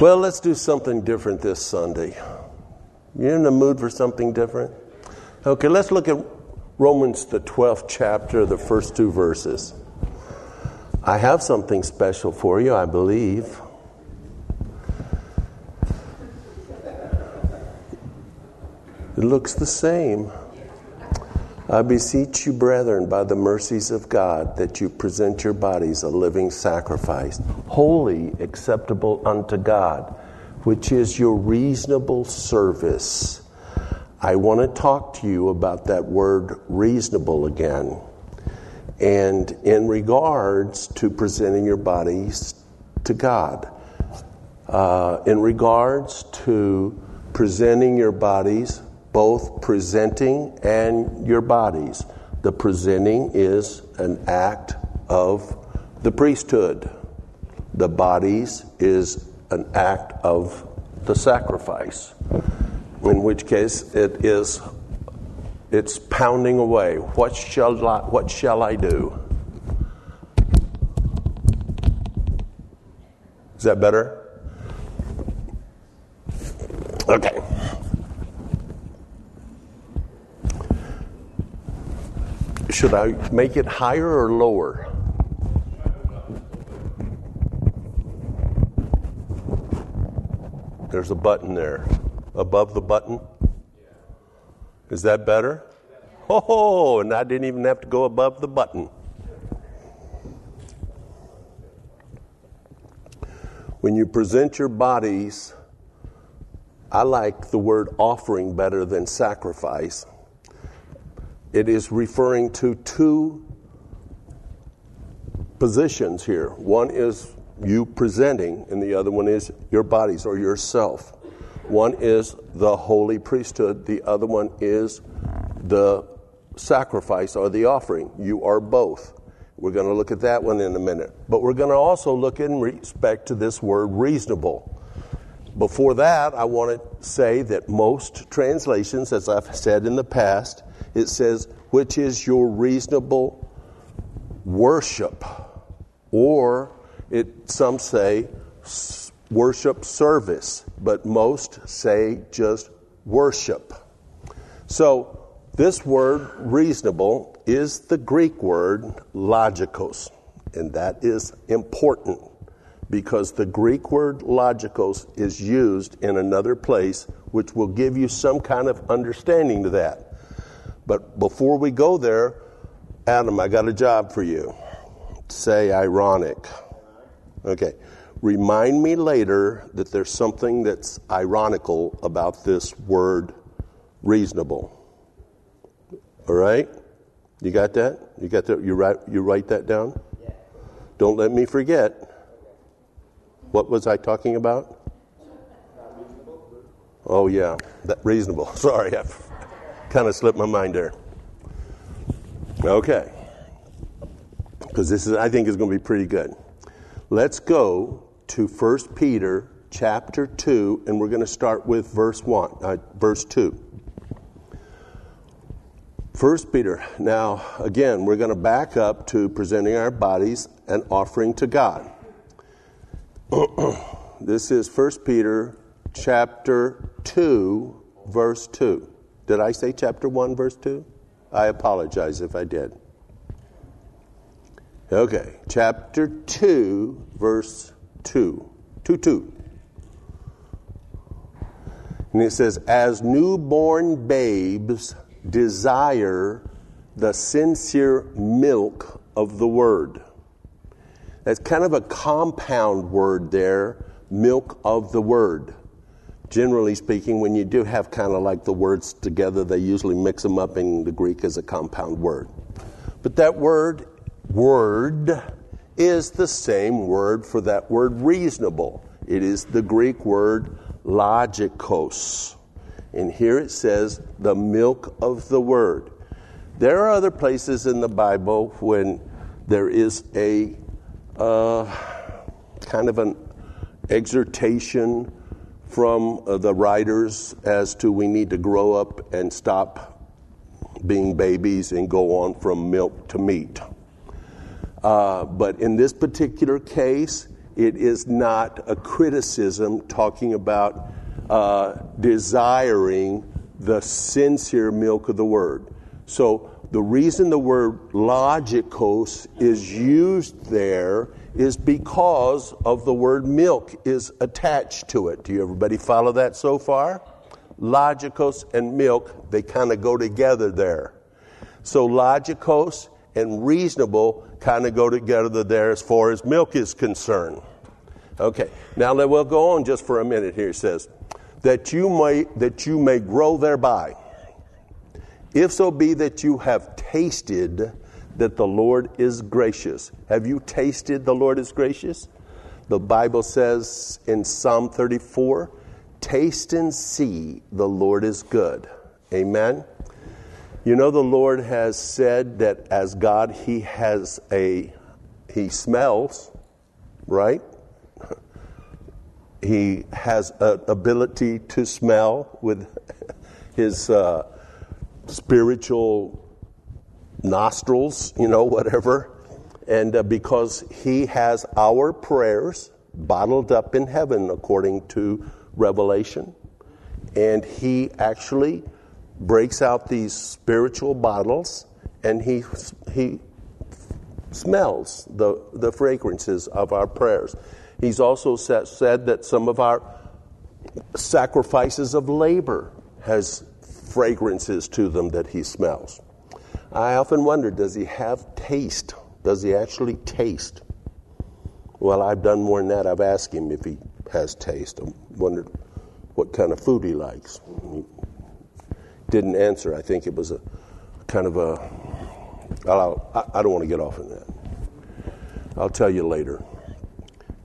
Well, let's do something different this Sunday. You're in the mood for something different? Okay, let's look at Romans, the 12th chapter, the first two verses. I have something special for you, I believe. It looks the same. I beseech you, brethren, by the mercies of God, that you present your bodies a living sacrifice, holy, acceptable unto God, which is your reasonable service. I want to talk to you about that word reasonable again. And in regards to presenting your bodies to God, uh, in regards to presenting your bodies both presenting and your bodies. The presenting is an act of the priesthood. The bodies is an act of the sacrifice. In which case it is it's pounding away. What shall I, what shall I do? Is that better? Okay. Should I make it higher or lower? There's a button there. Above the button? Is that better? Oh, and I didn't even have to go above the button. When you present your bodies, I like the word offering better than sacrifice it is referring to two positions here. One is you presenting, and the other one is your bodies or yourself. One is the holy priesthood, the other one is the sacrifice or the offering. You are both. We're going to look at that one in a minute. But we're going to also look in respect to this word reasonable. Before that, I want to say that most translations, as I've said in the past, it says, which is your reasonable worship. Or it, some say worship service, but most say just worship. So, this word reasonable is the Greek word logikos, and that is important because the Greek word logikos is used in another place, which will give you some kind of understanding to that. But before we go there, Adam, I got a job for you. Say ironic. Okay. Remind me later that there's something that's ironical about this word reasonable. All right? You got that? You got that? You write, you write that down? Yeah. Don't let me forget. What was I talking about? Oh, yeah. That reasonable. Sorry. Kind of slipped my mind there. Okay. Because this is, I think, is going to be pretty good. Let's go to 1 Peter chapter 2, and we're going to start with verse 1, uh, verse 2. 1 Peter. Now, again, we're going to back up to presenting our bodies and offering to God. this is 1 Peter chapter 2, verse 2. Did I say chapter 1, verse 2? I apologize if I did. Okay, chapter 2, verse 2. 2 2. And it says, As newborn babes desire the sincere milk of the word. That's kind of a compound word there, milk of the word generally speaking, when you do have kind of like the words together, they usually mix them up in the Greek as a compound word. But that word, word, is the same word for that word reasonable. It is the Greek word logikos. And here it says the milk of the word. There are other places in the Bible when there is a uh, kind of an exhortation from uh, the writers as to we need to grow up and stop being babies and go on from milk to meat. Uh, but in this particular case, It is not a criticism talking about uh, desiring the sincere milk of the word. So the reason the word logikos is used there is because of the word milk is attached to it. Do you everybody follow that so far? Logikos and milk, they kind of go together there. So logikos and reasonable kind of go together there as far as milk is concerned. Okay, now let we'll go on just for a minute here. It says, that you may, that you may grow thereby. If so be that you have tasted that the Lord is gracious. Have you tasted the Lord is gracious? The Bible says in Psalm 34, taste and see the Lord is good. Amen. You know, the Lord has said that as God, He has a, He smells, right? He has an ability to smell with His uh, spiritual nostrils, you know, whatever. And uh, because He has our prayers bottled up in heaven, according to Revelation, and He actually breaks out these spiritual bottles and he, he smells the, the fragrances of our prayers. He's also said, said that some of our sacrifices of labor has fragrances to them that he smells. I often wonder does he have taste? Does he actually taste? Well, I've done more than that. I've asked him if he has taste. I wondered what kind of food he likes. He didn't answer. I think it was a kind of a. I don't want to get off on that. I'll tell you later.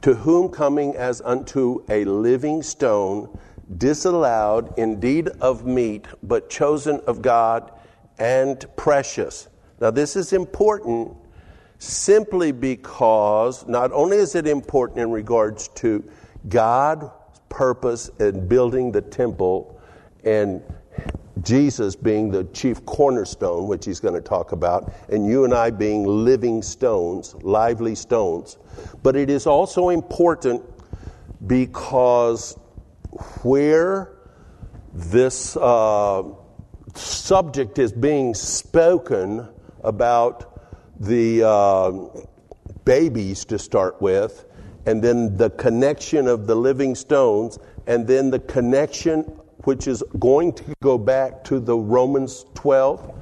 To whom coming as unto a living stone, disallowed indeed of meat, but chosen of God and precious. Now, this is important simply because not only is it important in regards to God's purpose in building the temple and Jesus being the chief cornerstone, which he's going to talk about, and you and I being living stones, lively stones. But it is also important because where this uh, subject is being spoken about the uh, babies to start with, and then the connection of the living stones, and then the connection which is going to go back to the Romans 12,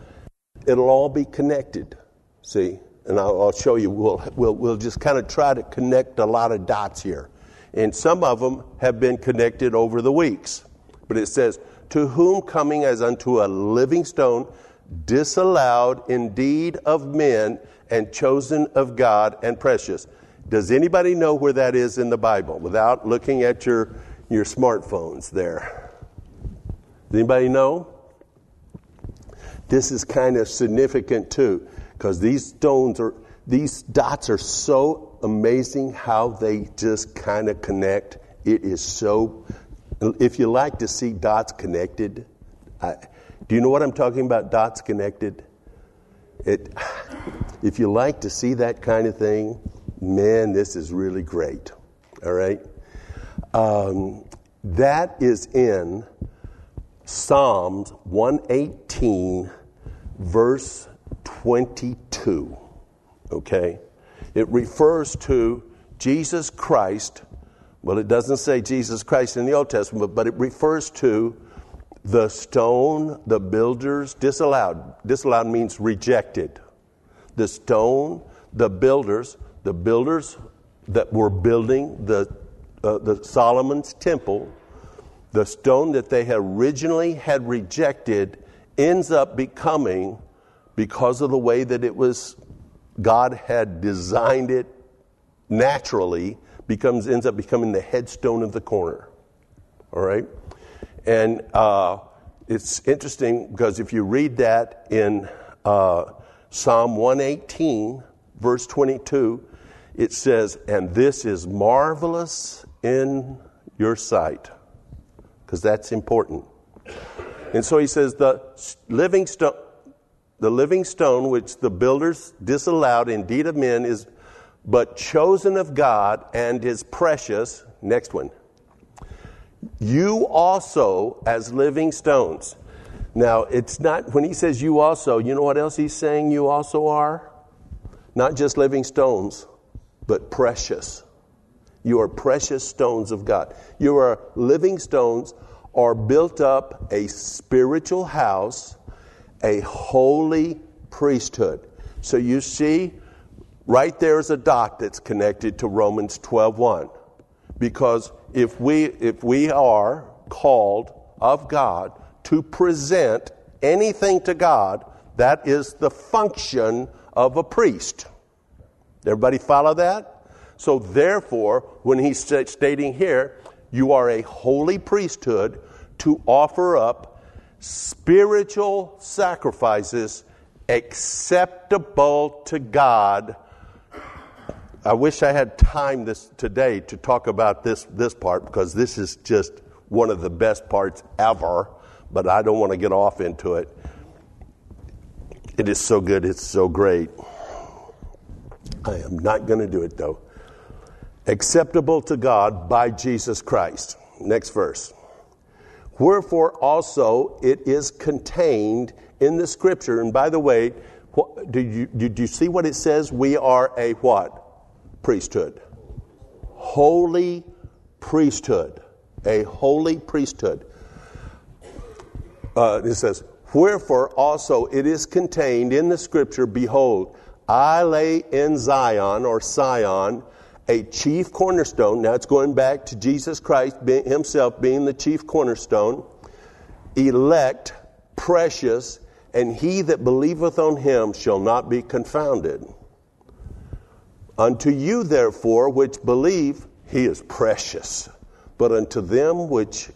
it'll all be connected. See? And I'll, I'll show you. We'll, we'll, we'll just kind of try to connect a lot of dots here. And some of them have been connected over the weeks. But it says, To whom coming as unto a living stone, disallowed indeed of men, and chosen of God and precious. Does anybody know where that is in the Bible without looking at your, your smartphones there? Does anybody know? This is kind of significant too, because these stones are, these dots are so amazing how they just kind of connect. It is so, if you like to see dots connected, I, do you know what I'm talking about, dots connected? It, if you like to see that kind of thing, man, this is really great. All right? Um, that is in Psalms 118, verse 22. Okay? It refers to Jesus Christ. Well, it doesn't say Jesus Christ in the Old Testament, but it refers to the stone the builders disallowed. Disallowed means rejected. The stone the builders, the builders that were building the, uh, the Solomon's temple the stone that they had originally had rejected ends up becoming because of the way that it was God had designed it naturally becomes ends up becoming the headstone of the corner. All right, and uh, it's interesting because if you read that in uh, Psalm 118, verse 22, it says, "And this is marvelous in your sight." because that's important. And so he says the living stone, the living stone which the builders disallowed in deed of men is but chosen of God and is precious. Next one. You also, as living stones. Now, it's not, when he says you also, you know what else he's saying you also are? Not just living stones, but precious. You are precious stones of God. You are living stones, are built up a spiritual house, a holy priesthood. So you see, right there is a dot that's connected to Romans 12:1. Because if we if we are called of God to present anything to God, that is the function of a priest. Everybody follow that? So, therefore, when he's stating here, you are a holy priesthood to offer up spiritual sacrifices acceptable to God. I wish I had time this today to talk about this this part because this is just one of the best parts ever, but I don't want to get off into it. It is so good, it's so great. I am not going to do it though acceptable to God by Jesus Christ. Next verse. Wherefore also it is contained in the scripture. And by the way, did you, did you see what it says? We are a what? Priesthood. Holy priesthood. A holy priesthood. Uh, it says, Wherefore also it is contained in the scripture, Behold, I lay in Zion or Sion a chief cornerstone. Now it's going back to Jesus Christ himself being the chief cornerstone, elect, precious, and he that believeth on him shall not be confounded. Unto you, therefore, which believe, he is precious. But unto them which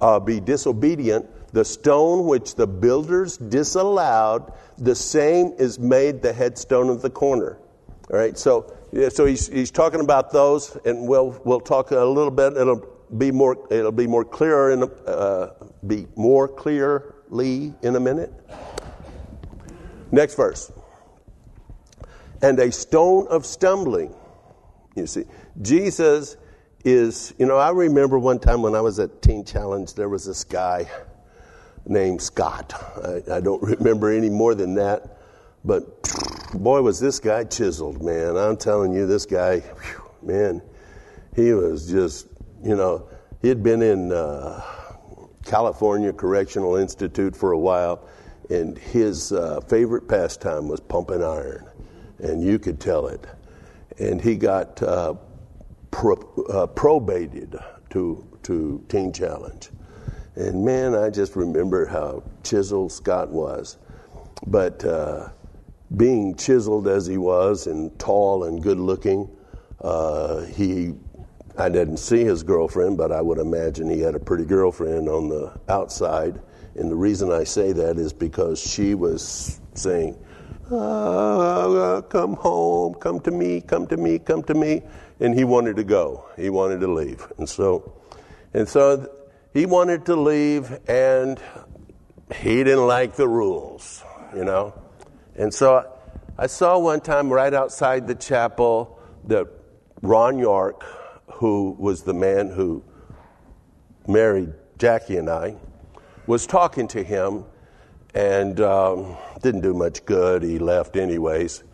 uh, be disobedient, the stone which the builders disallowed, the same is made the headstone of the corner. All right, so so he's, he's talking about those, and we'll, we'll talk a little bit. It'll be more, it'll be more clearer in a, uh, be more clearly in a minute. Next verse. And a stone of stumbling. You see, Jesus is, you know, I remember one time when I was at Teen Challenge, there was this guy named Scott. I, I don't remember any more than that, but boy, was this guy chiseled, man. I'm telling you, this guy, whew, man, he was just, you know, he had been in uh, California Correctional Institute for a while, and his uh, favorite pastime was pumping iron, and you could tell it. And he got uh, pro, uh, probated to to Teen Challenge, and man, I just remember how chiseled Scott was, but uh, being chiseled as he was and tall and good looking, uh, he I didn't see his girlfriend, but I would imagine he had a pretty girlfriend on the outside. And the reason I say that is because she was saying, uh, "Come home, come to me, come to me, come to me," and he wanted to go. He wanted to leave, and so, and so he wanted to leave, and he didn't like the rules, you know. And so I saw one time right outside the chapel that Ron York, who was the man who married Jackie and I, was talking to him and um, didn't do much good. He left anyways.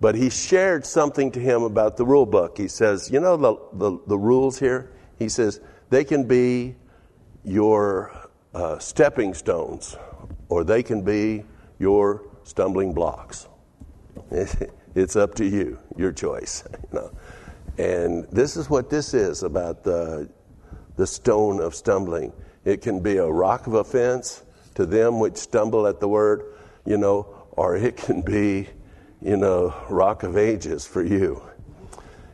But he shared something to him about the rule book. He says, You know the, the, the rules here? He says, they can be your uh, stepping stones or they can be your stumbling blocks. It's up to you, your choice. You know? And this is what this is about the, the stone of stumbling. It can be a rock of offense to them which stumble at the word, you know, or it can be, you know, rock of ages for you.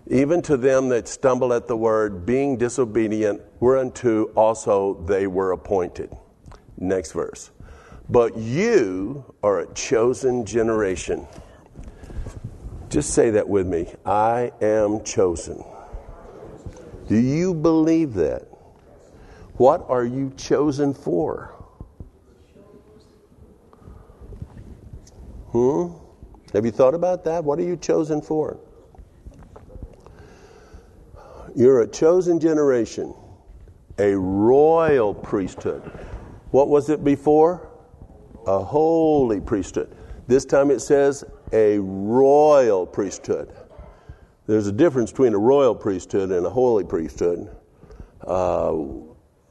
Even to them that stumble at the word, being disobedient, whereunto also they were appointed. Next verse. But you are a chosen generation. Just say that with me. I am chosen. Do you believe that? What are you chosen for? Hmm? Have you thought about that? What are you chosen for? You're a chosen generation, a royal priesthood. What was it before? A holy priesthood. This time it says a royal priesthood. There's a difference between a royal priesthood and a holy priesthood. Uh,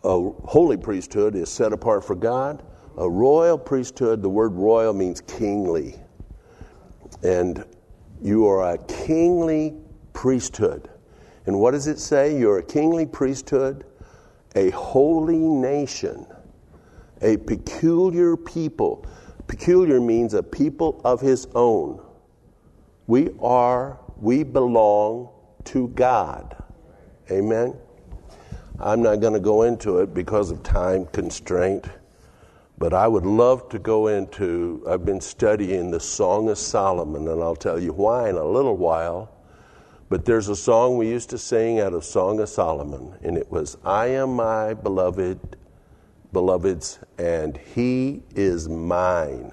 a holy priesthood is set apart for God. A royal priesthood, the word royal means kingly. And you are a kingly priesthood. And what does it say? You're a kingly priesthood, a holy nation, a peculiar people. Peculiar means a people of his own. We are, we belong to God. Amen. I'm not going to go into it because of time constraint, but I would love to go into. I've been studying the Song of Solomon, and I'll tell you why in a little while. But there's a song we used to sing out of Song of Solomon, and it was, I am my beloved, beloved's, and he is mine.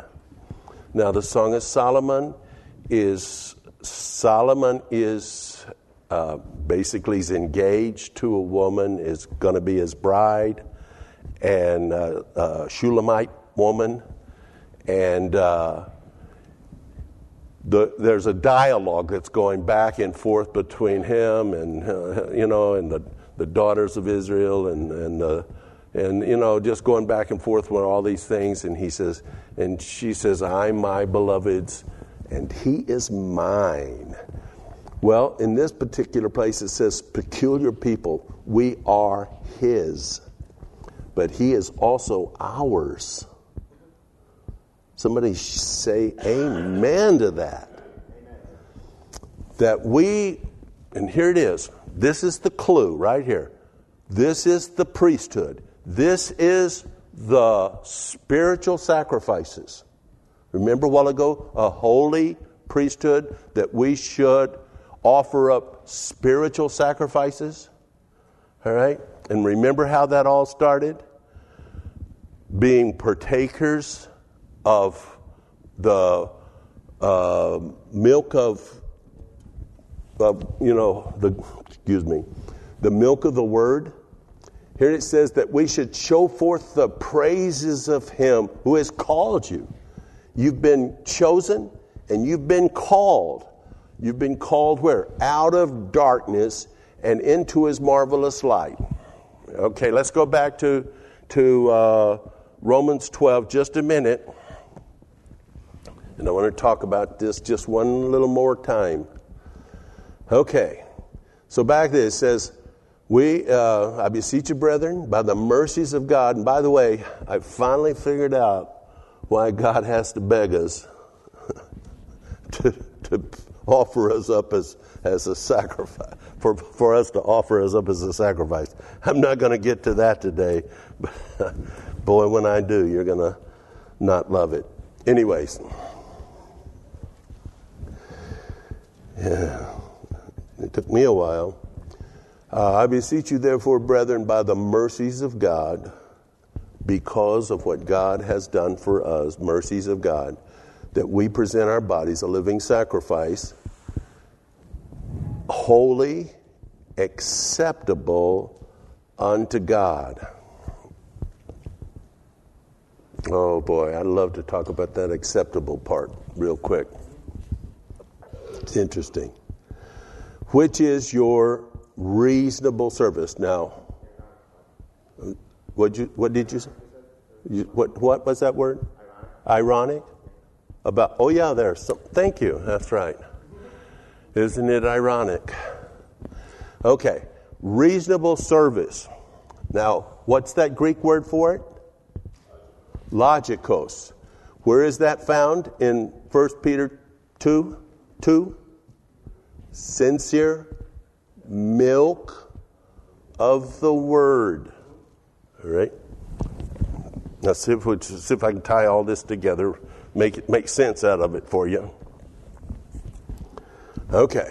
Now, the Song of Solomon is, Solomon is uh, basically he's engaged to a woman, is going to be his bride, and uh, Shulamite woman, and uh, the, there's a dialogue that's going back and forth between him and uh, you know and the, the daughters of Israel and and uh, and you know just going back and forth with all these things and he says and she says I'm my beloved's and he is mine. Well, in this particular place it says peculiar people. We are his, but he is also ours. Somebody say amen to that. That we, and here it is, this is the clue right here. This is the priesthood. This is the spiritual sacrifices. Remember a while ago, a holy priesthood that we should offer up spiritual sacrifices? All right? And remember how that all started? Being partakers of the uh, milk of, of, you know, the, excuse me, the milk of the word. Here it says that we should show forth the praises of him who has called you. You've been chosen and you've been called. You've been called where? Out of darkness and into his marvelous light. Okay, let's go back to, to uh, Romans 12 just a minute. And I want to talk about this just one little more time. Okay. So back there it says, we, uh, I beseech you, brethren, by the mercies of God. And by the way, I finally figured out why God has to beg us to, to offer us up as, as a sacrifice, for, for us to offer us up as a sacrifice. I'm not going to get to that today, but boy, when I do, you're going to not love it. Anyways. Yeah, it took me a while. Uh, I beseech you, therefore, brethren, by the mercies of God, because of what God has done for us, mercies of God, that we present our bodies a living sacrifice, holy, acceptable unto God. Oh boy, I'd love to talk about that acceptable part real quick. It's interesting. Which is your reasonable service? Now, what you what did you say? You, what what was that word? Ironic. About oh yeah, there's some, thank you. That's right. Isn't it ironic? Okay, reasonable service. Now, what's that Greek word for it? Logikos. Where is that found in 1 Peter 2? Two, sincere milk of the word. All right? Now, see if, we, see if I can tie all this together, make it make sense out of it for you. Okay.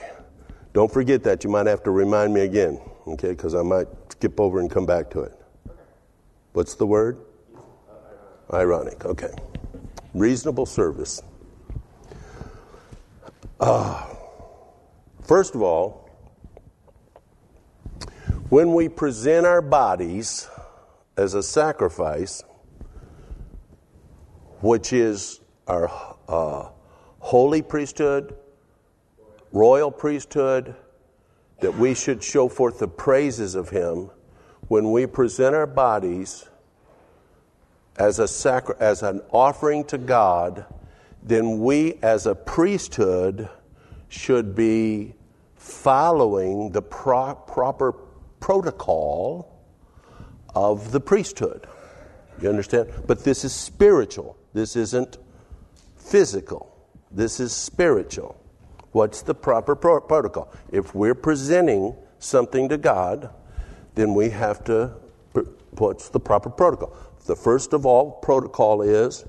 Don't forget that. You might have to remind me again, okay? Because I might skip over and come back to it. What's the word? Ironic. Okay. Reasonable service. Uh, first of all, When we present our bodies as a sacrifice, which is our uh, holy priesthood, royal priesthood, that we should show forth the praises of Him when we present our bodies as, a sacri- as an offering to God, then we as a priesthood should be following the pro- proper protocol of the priesthood. You understand? But this is spiritual. This isn't physical. This is spiritual. What's the proper pro- protocol? If we're presenting something to God, then we have to, what's the proper protocol? The first of all protocol is,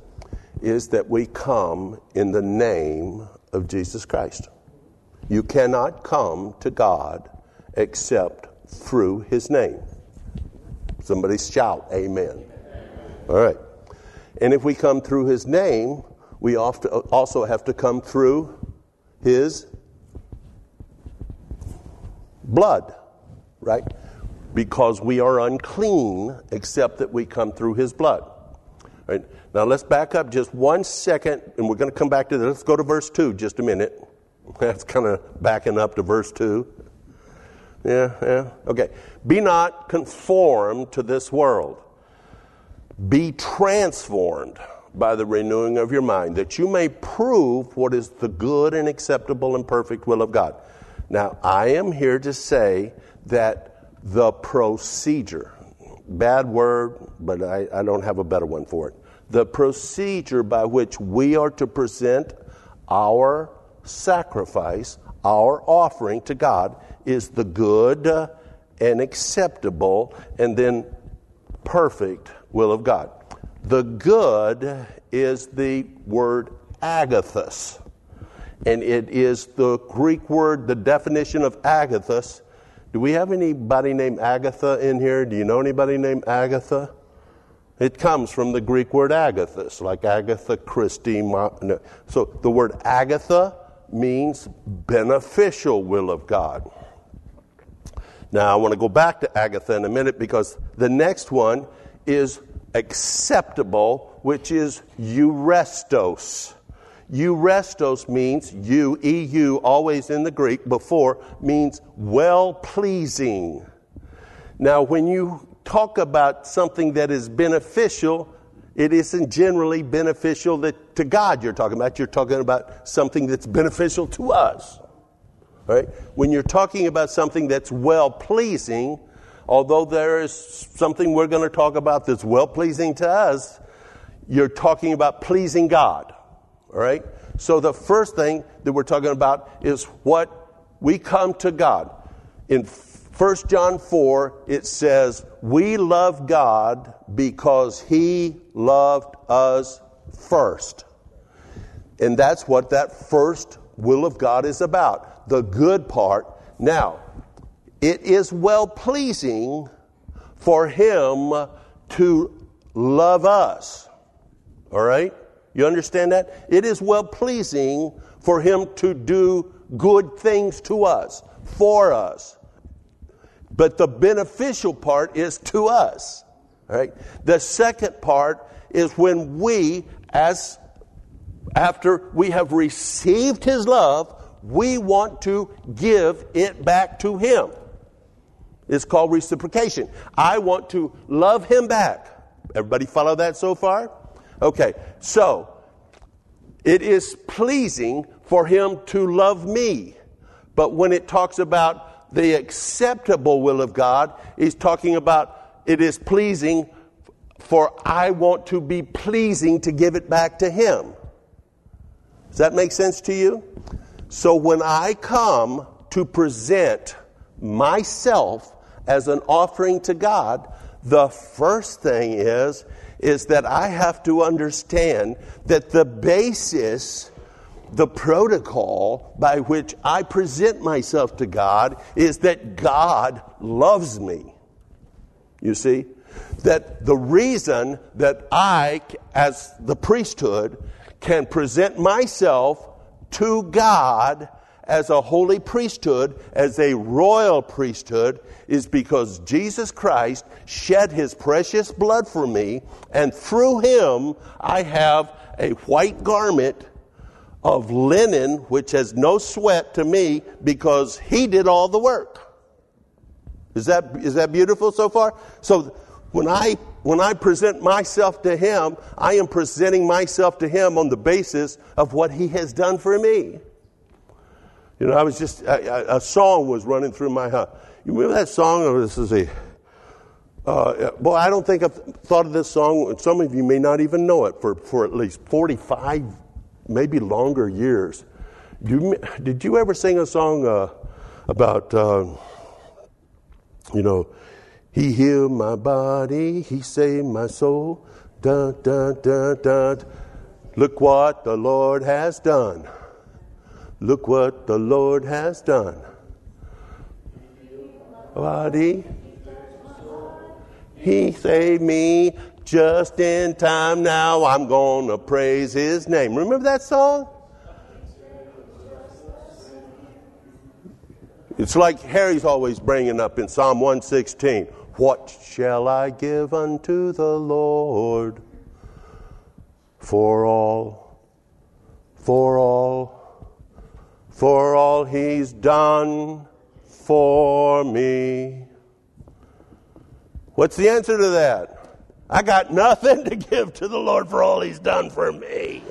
is that we come in the name of Jesus Christ. You cannot come to God except through his name. Somebody shout, Amen. All right. And if we come through his name, we also have to come through his blood, right? Because we are unclean except that we come through his blood. Right? Now let's back up just one second and we're going to come back to this. Let's go to verse 2 just a minute. That's kind of backing up to verse 2. Yeah, yeah. Okay. Be not conformed to this world. Be transformed by the renewing of your mind, that you may prove what is the good and acceptable and perfect will of God. Now, I am here to say that the procedure, bad word, but I, I don't have a better one for it. The procedure by which we are to present our sacrifice, our offering to God, is the good and acceptable and then perfect will of God. The good is the word agathos. And it is the Greek word, the definition of agathos. Do we have anybody named Agatha in here? Do you know anybody named Agatha? It comes from the Greek word agathos, like Agatha Christie. So the word Agatha means beneficial will of God. Now, I want to go back to Agatha in a minute because the next one is acceptable, which is eurestos. Eurestos means you, EU, always in the Greek before, means well pleasing. Now, when you talk about something that is beneficial, it isn't generally beneficial that, to God you're talking about. You're talking about something that's beneficial to us. Right? When you're talking about something that's well pleasing, although there is something we're going to talk about that's well pleasing to us, you're talking about pleasing God. All right? So the first thing that we're talking about is what we come to God. In 1 John 4, it says, We love God because He loved us first. And that's what that first will of God is about the good part. Now, it is well pleasing for Him to love us. All right? You understand that? It is well pleasing for Him to do good things to us, for us. But the beneficial part is to us. Right? The second part is when we, as after we have received His love, we want to give it back to Him. It's called reciprocation. I want to love Him back. Everybody follow that so far? Okay, so it is pleasing for him to love me. But when it talks about the acceptable will of God, he's talking about it is pleasing for I want to be pleasing to give it back to him. Does that make sense to you? So when I come to present myself as an offering to God, the first thing is is that I have to understand that the basis, the protocol by which I present myself to God is that God loves me. You see? That the reason that I, as the priesthood, can present myself to God as a holy priesthood, as a royal priesthood, is because Jesus Christ shed his precious blood for me, and through him I have a white garment of linen which has no sweat to me because he did all the work. Is that, is that beautiful so far? So when I, when I present myself to him, I am presenting myself to him on the basis of what he has done for me. You know, I was just, a, a song was running through my head. You remember that song? Or this is a, uh, boy, I don't think I've thought of this song. Some of you may not even know it for, for at least 45, maybe longer years. You, did you ever sing a song uh, about, uh, you know, He healed my body, He saved my soul. Dun, dun, dun, dun. Look what the Lord has done. Look what the Lord has done. Body, He saved me just in time. Now I'm going to praise His name. Remember that song? It's like Harry's always bringing up in Psalm 116 What shall I give unto the Lord for all, for all for all he's done for me. What's the answer to that? I got nothing to give to the Lord for all he's done for me.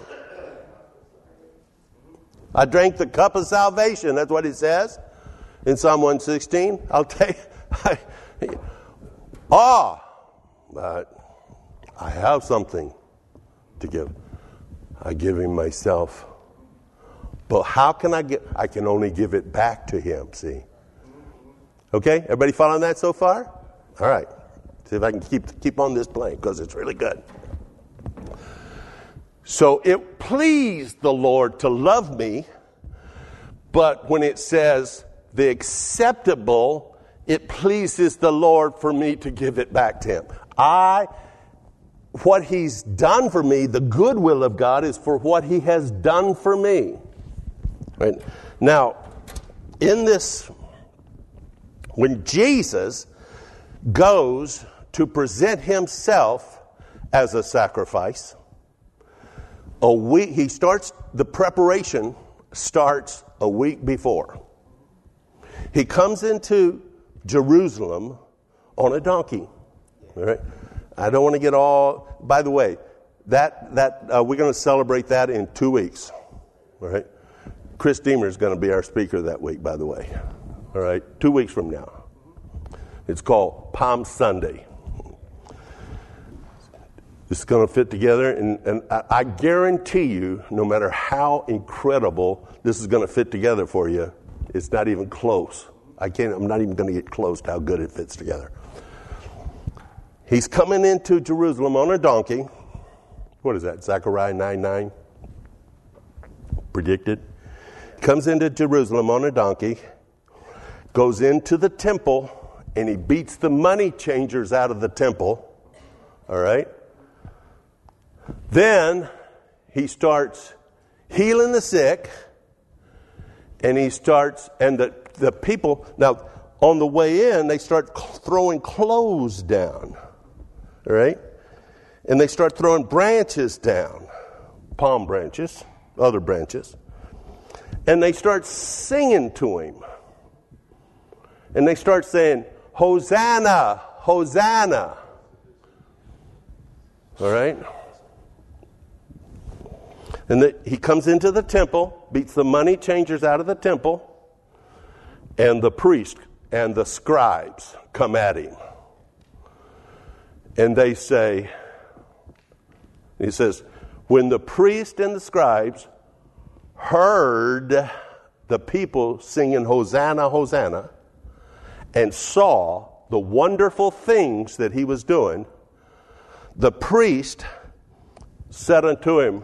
I drank the cup of salvation. That's what it says in Psalm 116. I'll take. ah, but I have something to give. I give him myself. But how can I get? I can only give it back to Him, see? Okay? Everybody following that so far? All right. See if I can keep, keep on this plane because it's really good. So it pleased the Lord to love me, but when it says the acceptable, it pleases the Lord for me to give it back to Him. I, what He's done for me, the goodwill of God is for what He has done for me. Right? Now, in this, when Jesus goes to present himself as a sacrifice, a week, he starts, the preparation starts a week before. He comes into Jerusalem on a donkey. All right? I don't want to get all, by the way, that, that, uh, we're going to celebrate that in two weeks. All right? Chris Deemer is going to be our speaker that week, by the way. All right, two weeks from now. It's called Palm Sunday. It's going to fit together, and, and I, I guarantee you, no matter how incredible this is going to fit together for you, it's not even close. I can't, I'm not even going to get close to how good it fits together. He's coming into Jerusalem on a donkey. What is that? Zechariah 9 9? Predicted comes into Jerusalem on a donkey, goes into the temple, and he beats the money changers out of the temple. All right? Then he starts healing the sick, and he starts, and the, the people, now on the way in, they start throwing clothes down. All right? And they start throwing branches down, palm branches, other branches and they start singing to him. And they start saying, Hosanna, Hosanna. All right? And the, he comes into the temple, beats the money changers out of the temple, and the priest and the scribes come at him. And they say, he says, when the priest and the scribes heard the people singing Hosanna, Hosanna, and saw the wonderful things that he was doing, the priest said unto him,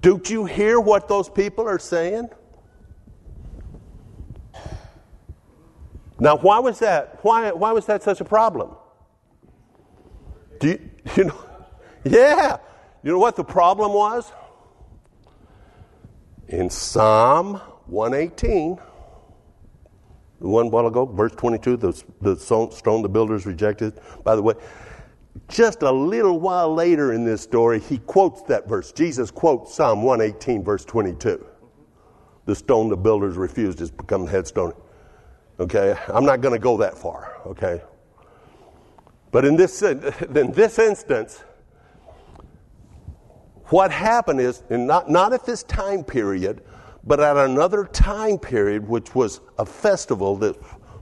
Don't you hear what those people are saying? Now, why was that? Why, why was that such a problem? Do you, you know? Yeah. You know what the problem was? In Psalm 118, the one while ago, verse 22, the, the stone the builders rejected. By the way, just a little while later in this story, he quotes that verse. Jesus quotes Psalm 118, verse 22. The stone the builders refused has become the headstone. Okay, I'm not going to go that far. Okay, but in this in this instance, what happened is, and not not at this time period, but at another time period, which was a festival that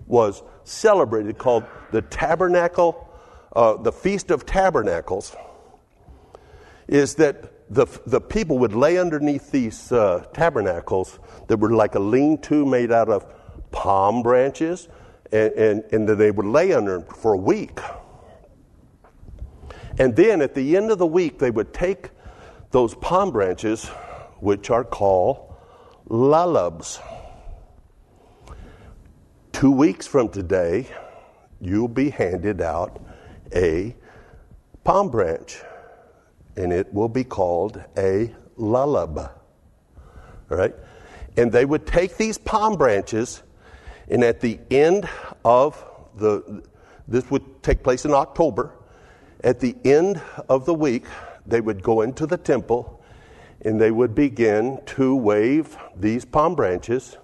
was celebrated called the Tabernacle uh, the Feast of Tabernacles is that the, the people would lay underneath these uh, tabernacles that were like a lean to made out of palm branches, and, and, and they would lay under for a week. And then at the end of the week, they would take those palm branches, which are called lulabs. Two weeks from today, you'll be handed out a palm branch, and it will be called a lulab. Right? And they would take these palm branches, and at the end of the, this would take place in October. At the end of the week, they would go into the temple and they would begin to wave these palm branches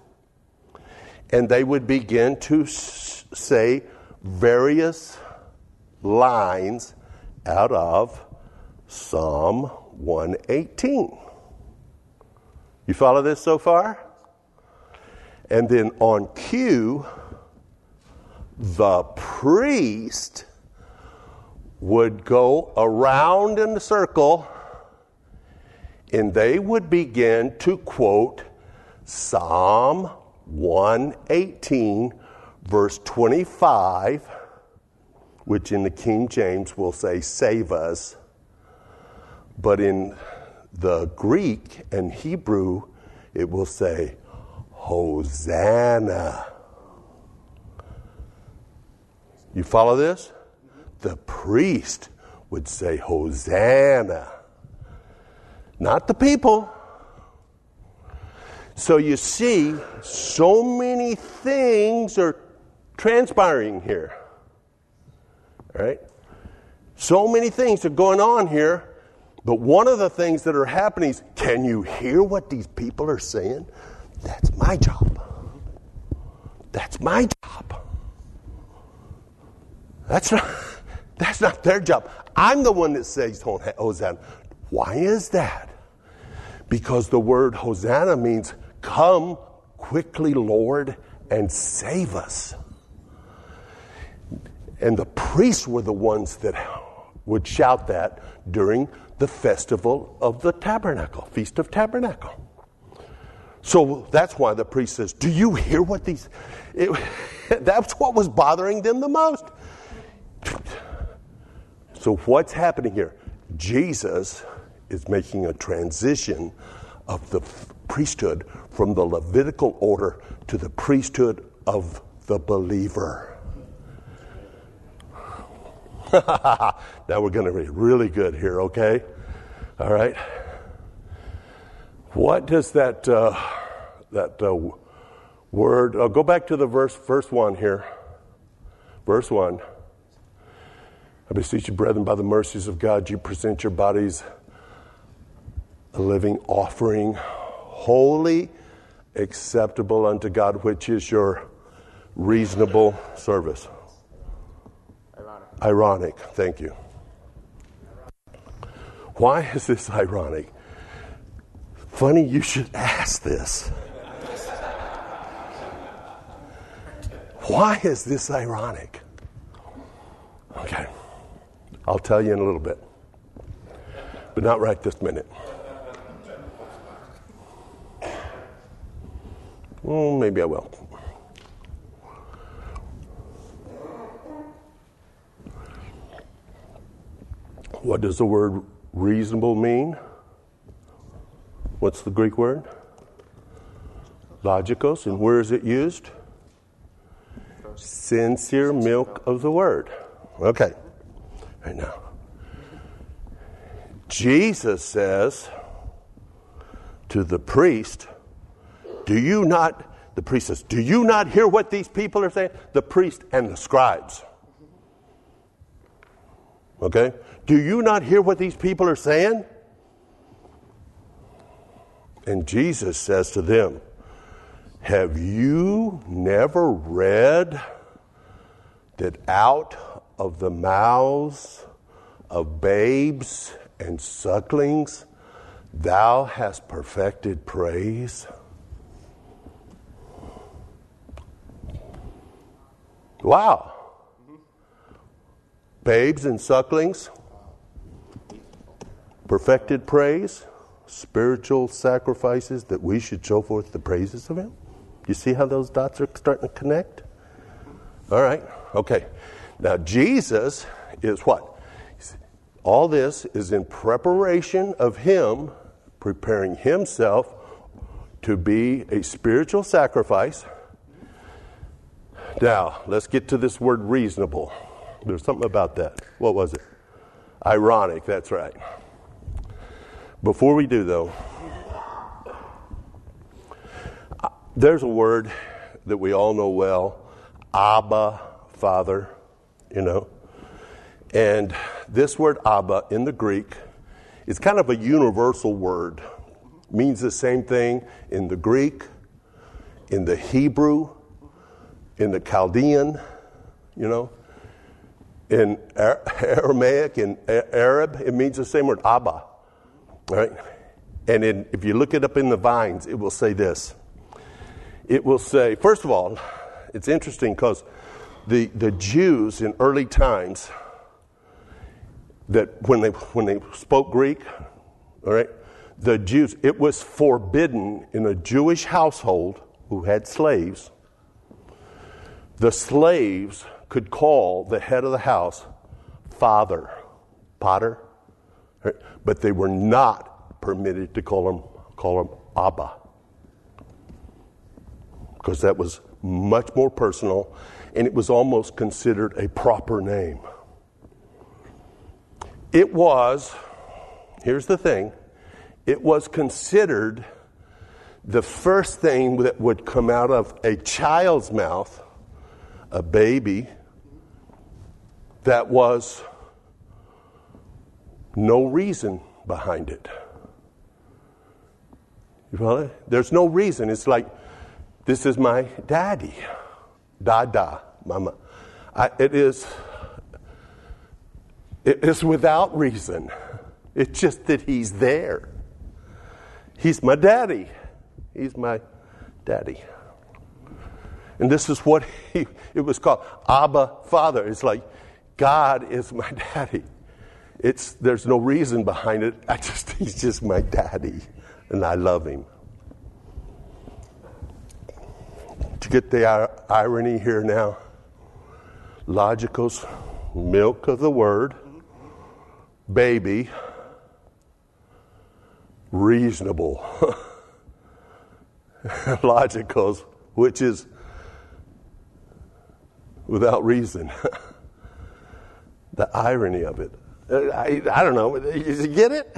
and they would begin to say various lines out of Psalm 118. You follow this so far? And then on cue, the priest would go around in the circle and they would begin to quote Psalm 118, verse 25 which in the King James will say, save us. But in the Greek and Hebrew, it will say, Hosanna. You follow this? The priest would say, Hosanna. Not the people. So you see, so many things are transpiring here. Right? So many things are going on here, but one of the things that are happening is can you hear what these people are saying? That's my job. That's my job. That's not, that's not their job. I'm the one that says Hosanna. Why is that? Because the word Hosanna means, Come quickly, Lord, and save us. And the priests were the ones that would shout that during the festival of the tabernacle, Feast of Tabernacle. So that's why the priest says, Do you hear what these. It, that's what was bothering them the most. So, what's happening here? Jesus is making a transition of the priesthood from the Levitical order to the priesthood of the believer. now we're going to be really good here, okay? All right. What does that uh, that uh, word? Uh, go back to the verse, verse one here. Verse one. I beseech you, brethren, by the mercies of God, you present your bodies a living offering, holy, acceptable unto God, which is your reasonable service. Ironic, thank you. Why is this ironic? Funny you should ask this. Why is this ironic? Okay, I'll tell you in a little bit, but not right this minute. Well, maybe I will. What does the word reasonable mean? What's the Greek word? Logikos. And where is it used? Sincere milk of the word. Okay. Right now. Jesus says to the priest, Do you not, the priest says, Do you not hear what these people are saying? The priest and the scribes. Okay? Do you not hear what these people are saying? And Jesus says to them, Have you never read that out of the mouths of babes and sucklings thou hast perfected praise? Wow. Babes and sucklings, perfected praise, spiritual sacrifices that we should show forth the praises of Him. You see how those dots are starting to connect? All right, okay. Now, Jesus is what? All this is in preparation of Him preparing Himself to be a spiritual sacrifice. Now, let's get to this word reasonable. There's something about that. What was it? Ironic, that's right. Before we do, though, there's a word that we all know well Abba, Father, you know. And this word Abba in the Greek is kind of a universal word. It means the same thing in the Greek, in the Hebrew, in the Chaldean, you know. In Aramaic, in Arab, it means the same word, Abba. Right? And in, if you look it up in the Vine's, it will say this. It will say, first of all, it's interesting because the, the Jews in early times, that when they, when they spoke Greek, all right, the Jews, it was forbidden in a Jewish household who had slaves. The slaves could call the head of the house father, pater, right? but they were not permitted to call him, call him Abba. Because that was much more personal and it was almost considered a proper name. It was, here's the thing, it was considered the first thing that would come out of a child's mouth, a baby, that was no reason behind it. You follow? There's no reason. It's like, this is my daddy. Dada, mama. I, it is. It is without reason. It's just that he's there. He's my daddy. He's my daddy. And this is what he, it was called Abba Father. It's like God is my daddy. It's, there's no reason behind it. I just, he's just my daddy, and I love him. To get the irony here now, logikos, milk of the word, baby, reasonable. logikos, which is without reason. the irony of it. Uh, I, I don't know. You get it?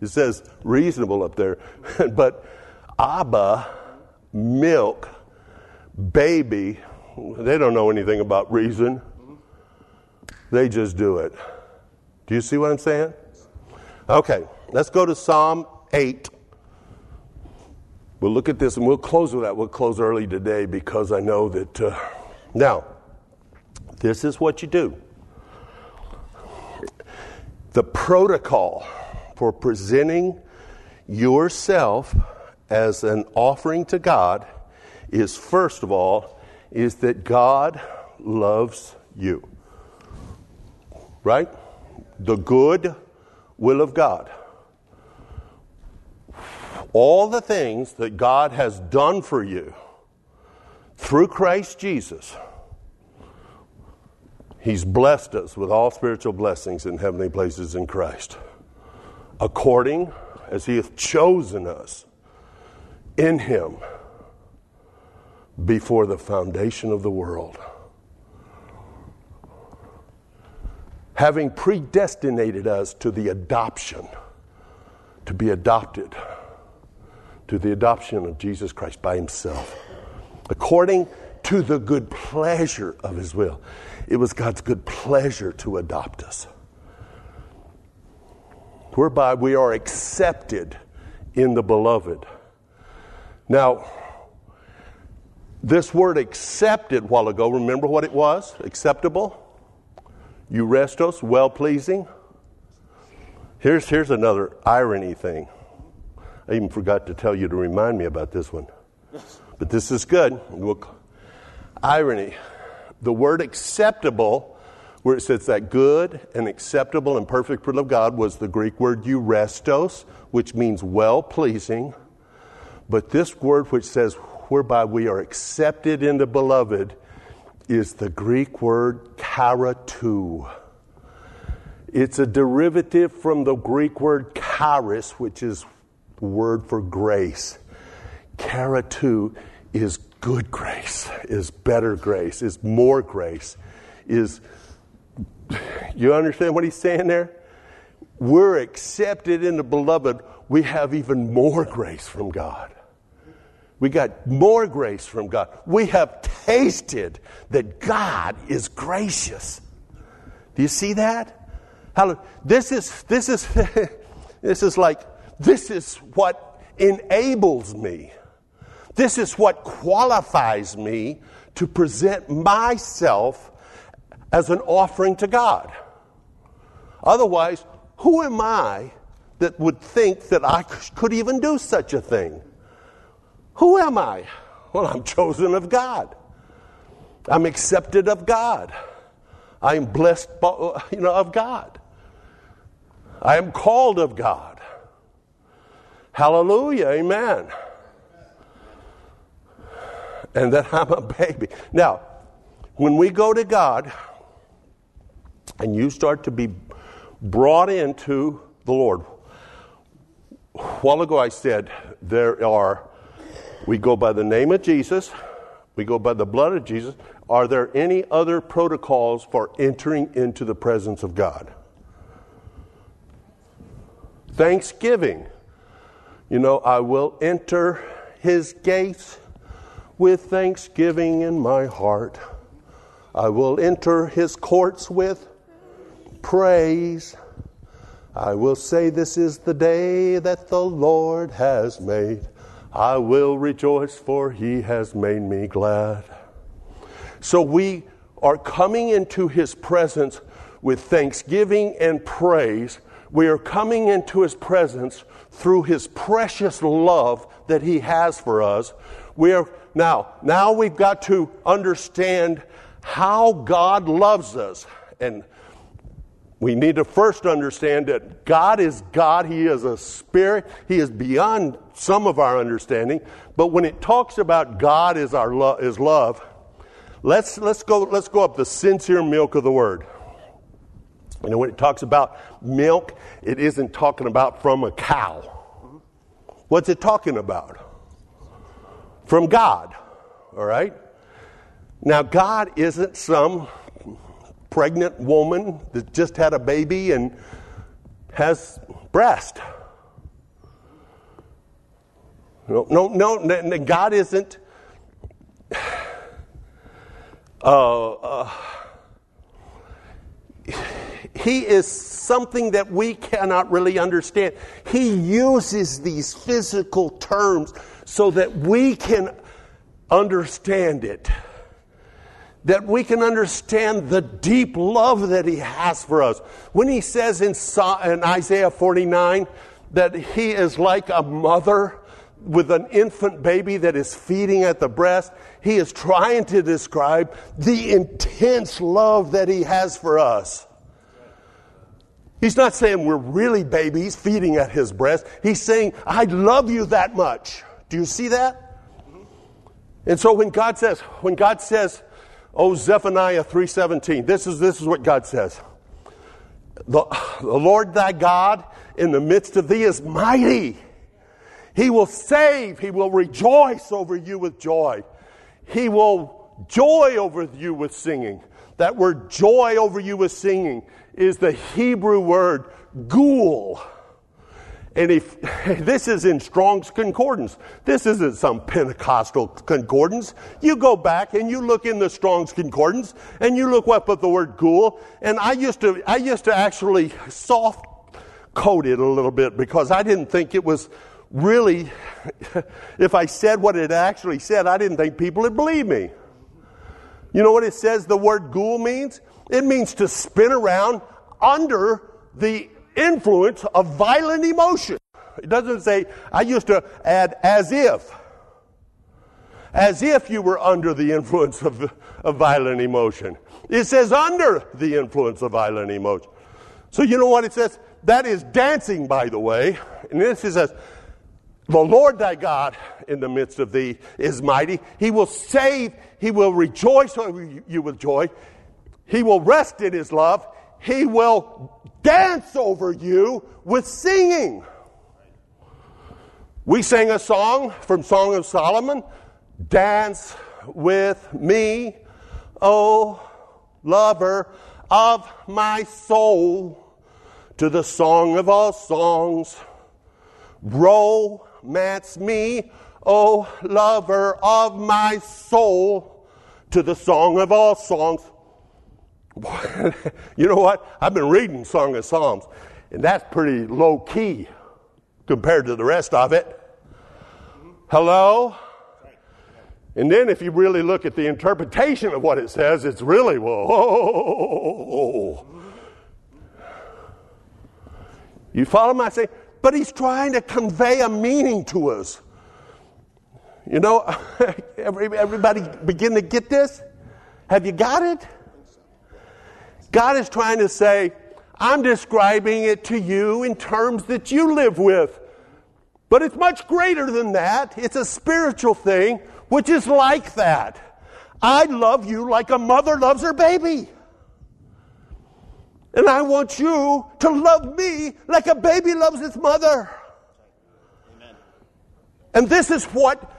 It says reasonable up there. but Abba, milk, baby, they don't know anything about reason. They just do it. Do you see what I'm saying? Okay, let's go to Psalm 8. We'll look at this and we'll close with that. We'll close early today because I know that. Uh, now, this is what you do the protocol for presenting yourself as an offering to God is first of all is that God loves you. Right? The good will of God. All the things that God has done for you through Christ Jesus He's blessed us with all spiritual blessings in heavenly places in Christ, according as He hath chosen us in Him before the foundation of the world. Having predestinated us to the adoption, to be adopted, to the adoption of Jesus Christ by himself, according to the good pleasure of his will. It was God's good pleasure to adopt us, whereby we are accepted in the beloved. Now, this word accepted while ago, remember what it was? Acceptable? Eurestos, well pleasing. Here's, here's another irony thing. I even forgot to tell you to remind me about this one. But this is good. Irony. The word acceptable, where it says that good and acceptable and perfect will of God, was the Greek word eurestos, which means well pleasing. But this word, which says whereby we are accepted in the beloved, is the Greek word charitou. It's a derivative from the Greek word charis, which is the word for grace. Charitou is good grace, is better grace, is more grace, is. You understand what he's saying there? We're accepted in the beloved. We have even more grace from God. We got more grace from God. We have tasted that God is gracious. Do you see that? Hallelujah. This is this is this is like this is what enables me. This is what qualifies me to present myself as an offering to God. Otherwise, who am I that would think that I could even do such a thing? Who am I? Well, I'm chosen of God. I'm accepted of God. I'm blessed, you know, of God. I am called of God. Hallelujah, amen. And that I'm a baby. Now, when we go to God and you start to be brought into the Lord, a while ago I said there are we go by the name of Jesus, we go by the blood of Jesus. Are there any other protocols for entering into the presence of God? Thanksgiving. You know, I will enter his gates with thanksgiving in my heart. I will enter his courts with praise. I will say, This is the day that the Lord has made. I will rejoice, for he has made me glad. So we are coming into his presence with thanksgiving and praise. We are coming into his presence through his precious love that he has for us. We are now, now we've got to understand how God loves us. And we need to first understand that God is God. He is a spirit. He is beyond some of our understanding. But when it talks about God is our lo- is love, let's let's go let's go up the sincere milk of the word. You know, when it talks about milk, it isn't talking about from a cow. What's it talking about? From God. All right? Now, God isn't some pregnant woman that just had a baby and has breast. No, no, no, God isn't. Uh, uh, he is something that we cannot really understand. He uses these physical terms so that we can understand it that we can understand the deep love that He has for us. When He says in, Isaiah 49 that He is like a mother with an infant baby that is feeding at the breast, He is trying to describe the intense love that He has for us. He's not saying we're really babies feeding at His breast. He's saying, I love you that much. Do you see that? And so when God says, when God says, Oh, Zephaniah 3.17. This is, this is what God says. The, the Lord thy God in the midst of thee is mighty. He will save. He will rejoice over you with joy. He will joy over you with singing. That word joy over you with singing is the Hebrew word gul. And if this is in Strong's Concordance, this isn't some Pentecostal concordance. You go back and you look in the Strong's Concordance and you look up at the word ghoul. And I used to, I used to actually soft code it a little bit because I didn't think it was really, if I said what it actually said, I didn't think people would believe me. You know what it says the word ghoul means? It means to spin around under the influence of violent emotion. It doesn't say, I used to add as if. As if you were under the influence of, of violent emotion. It says under the influence of violent emotion. So you know what it says? That is dancing, by the way. And this is says, the Lord thy God in the midst of thee is mighty. He will save, he will rejoice over you with joy. He will rest in his love. He will dance over you with singing. We sang a song from Song of Solomon Dance with me, O lover of my soul, to the song of all songs. Romance me, O lover of my soul, to the song of all songs. you know what? I've been reading Song of Psalms, and that's pretty low key compared to the rest of it. Hello? And then if you really look at the interpretation of what it says, it's really, whoa. You follow my saying? But he's trying to convey a meaning to us. You know, everybody begin to get this? Have you got it? God is trying to say, I'm describing it to you in terms that you live with. But it's much greater than that. It's a spiritual thing, which is like that. I love you like a mother loves her baby. And I want you to love me like a baby loves its mother. Amen. And this is what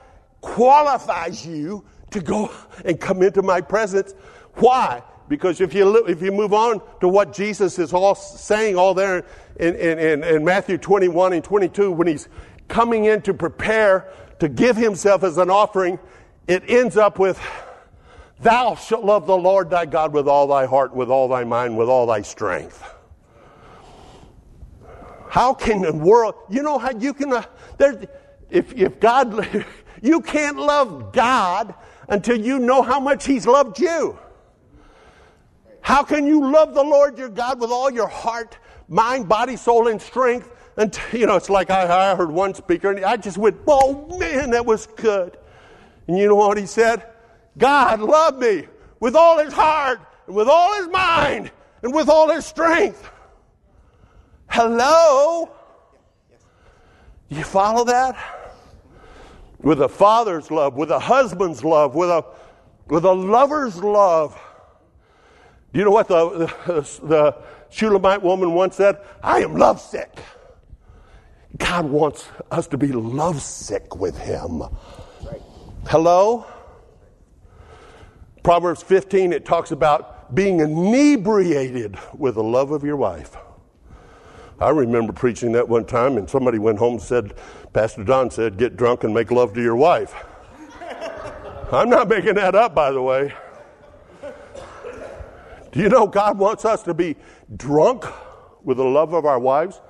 qualifies you to go and come into my presence. Why? Because if you, if you move on to what Jesus is all saying all there in, in, in, Matthew 21 and 22, when he's coming in to prepare to give himself as an offering, it ends up with, Thou shalt love the Lord thy God with all thy heart, with all thy mind, with all thy strength. How can the world, you know how you can, uh, there, if, if God, you can't love God until you know how much He's loved you. How can you love the Lord your God with all your heart, mind, body, soul, and strength? And, you know, it's like I, I heard one speaker and I just went, oh man, that was good. And you know what he said? God loved me with all his heart and with all his mind and with all his strength. Hello? You follow that? With a father's love, with a husband's love, with a, with a lover's love. Do you know what the, the, the Shulamite woman once said? I am lovesick. God wants us to be lovesick with Him. Hello? Proverbs 15, it talks about being inebriated with the love of your wife. I remember preaching that one time, and somebody went home and said, Pastor Don said, get drunk and make love to your wife. I'm not making that up, by the way. Do you know God wants us to be drunk with the love of our wives?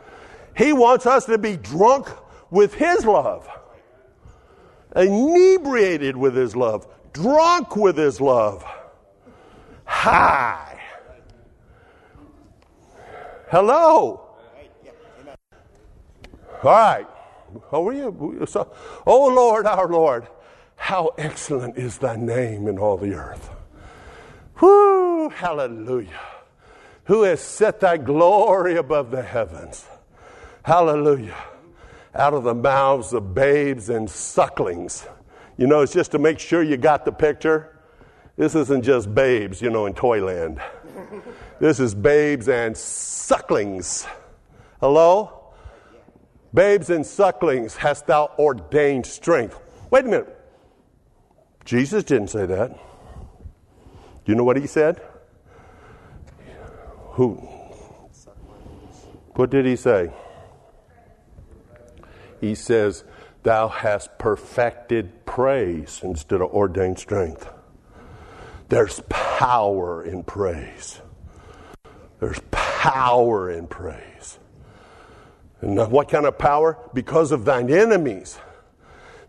He wants us to be drunk with His love, inebriated with His love, drunk with His love, high. Hello. All right. Oh, how are you? Oh Lord, our Lord, how excellent is thy name in all the earth. Whoo, hallelujah. Who has set thy glory above the heavens. Hallelujah. Out of the mouths of babes and sucklings. You know, it's just to make sure you got the picture. This isn't just babes, you know, in Toyland. This is babes and sucklings. Hello? Babes and sucklings hast thou ordained strength. Wait a minute. Jesus didn't say that. Do you know what he said? Who? What did he say? he says, Thou hast perfected praise instead of ordained strength. There's power in praise. There's power in praise. And what kind of power? Because of thine enemies,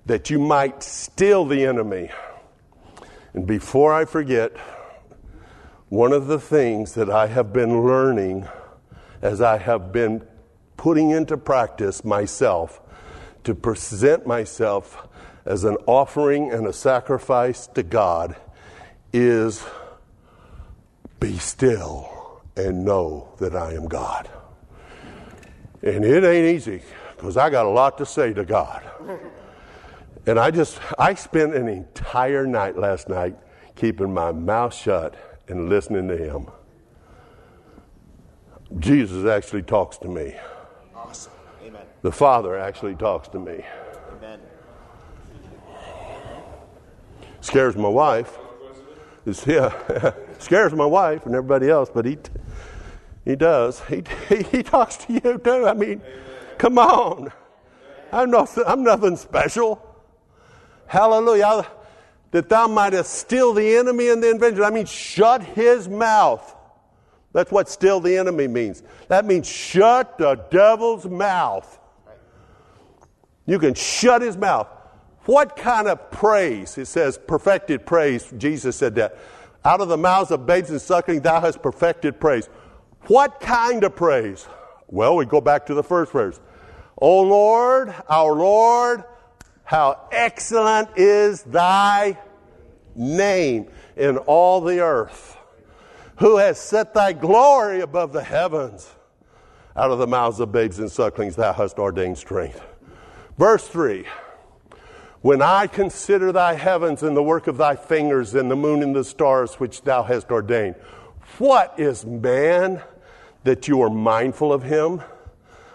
that you might still the enemy. And before I forget, one of the things that I have been learning as I have been putting into practice myself to present myself as an offering and a sacrifice to God is be still and know that I am God. And it ain't easy because I got a lot to say to God. And I just, I spent an entire night last night keeping my mouth shut and listening to Him. Jesus actually talks to me. Amen. The Father actually talks to me. Amen. Scares my wife. It's, yeah, scares my wife and everybody else, but he, he does. He, he, he talks to you too. I mean, come on. I'm, no, I'm nothing special. Hallelujah. That thou mightest still the enemy and the invention. I mean, shut his mouth. That's what still the enemy means. That means shut the devil's mouth. You can shut his mouth. What kind of praise? It says perfected praise. Jesus said that. Out of the mouths of babes and suckling, thou hast perfected praise. What kind of praise? Well, we go back to the first verse. O Lord, our Lord, how excellent is thy name in all the earth. Who has set thy glory above the heavens? Out of the mouths of babes and sucklings, thou hast ordained strength. Verse 3 When I consider thy heavens and the work of thy fingers, and the moon and the stars which thou hast ordained, what is man that you are mindful of him?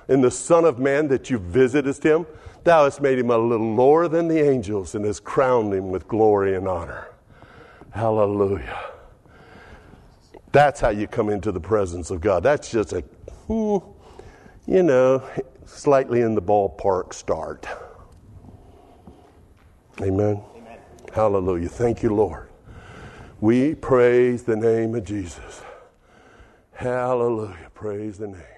And the Son of Man that you visitest him? Thou hast made him a little lower than the angels and hast crowned him with glory and honor. Hallelujah. That's how you come into the presence of God. That's just a, you know, slightly in the ballpark start. Amen. Amen. Hallelujah. Thank you, Lord. We praise the name of Jesus. Hallelujah. Praise the name.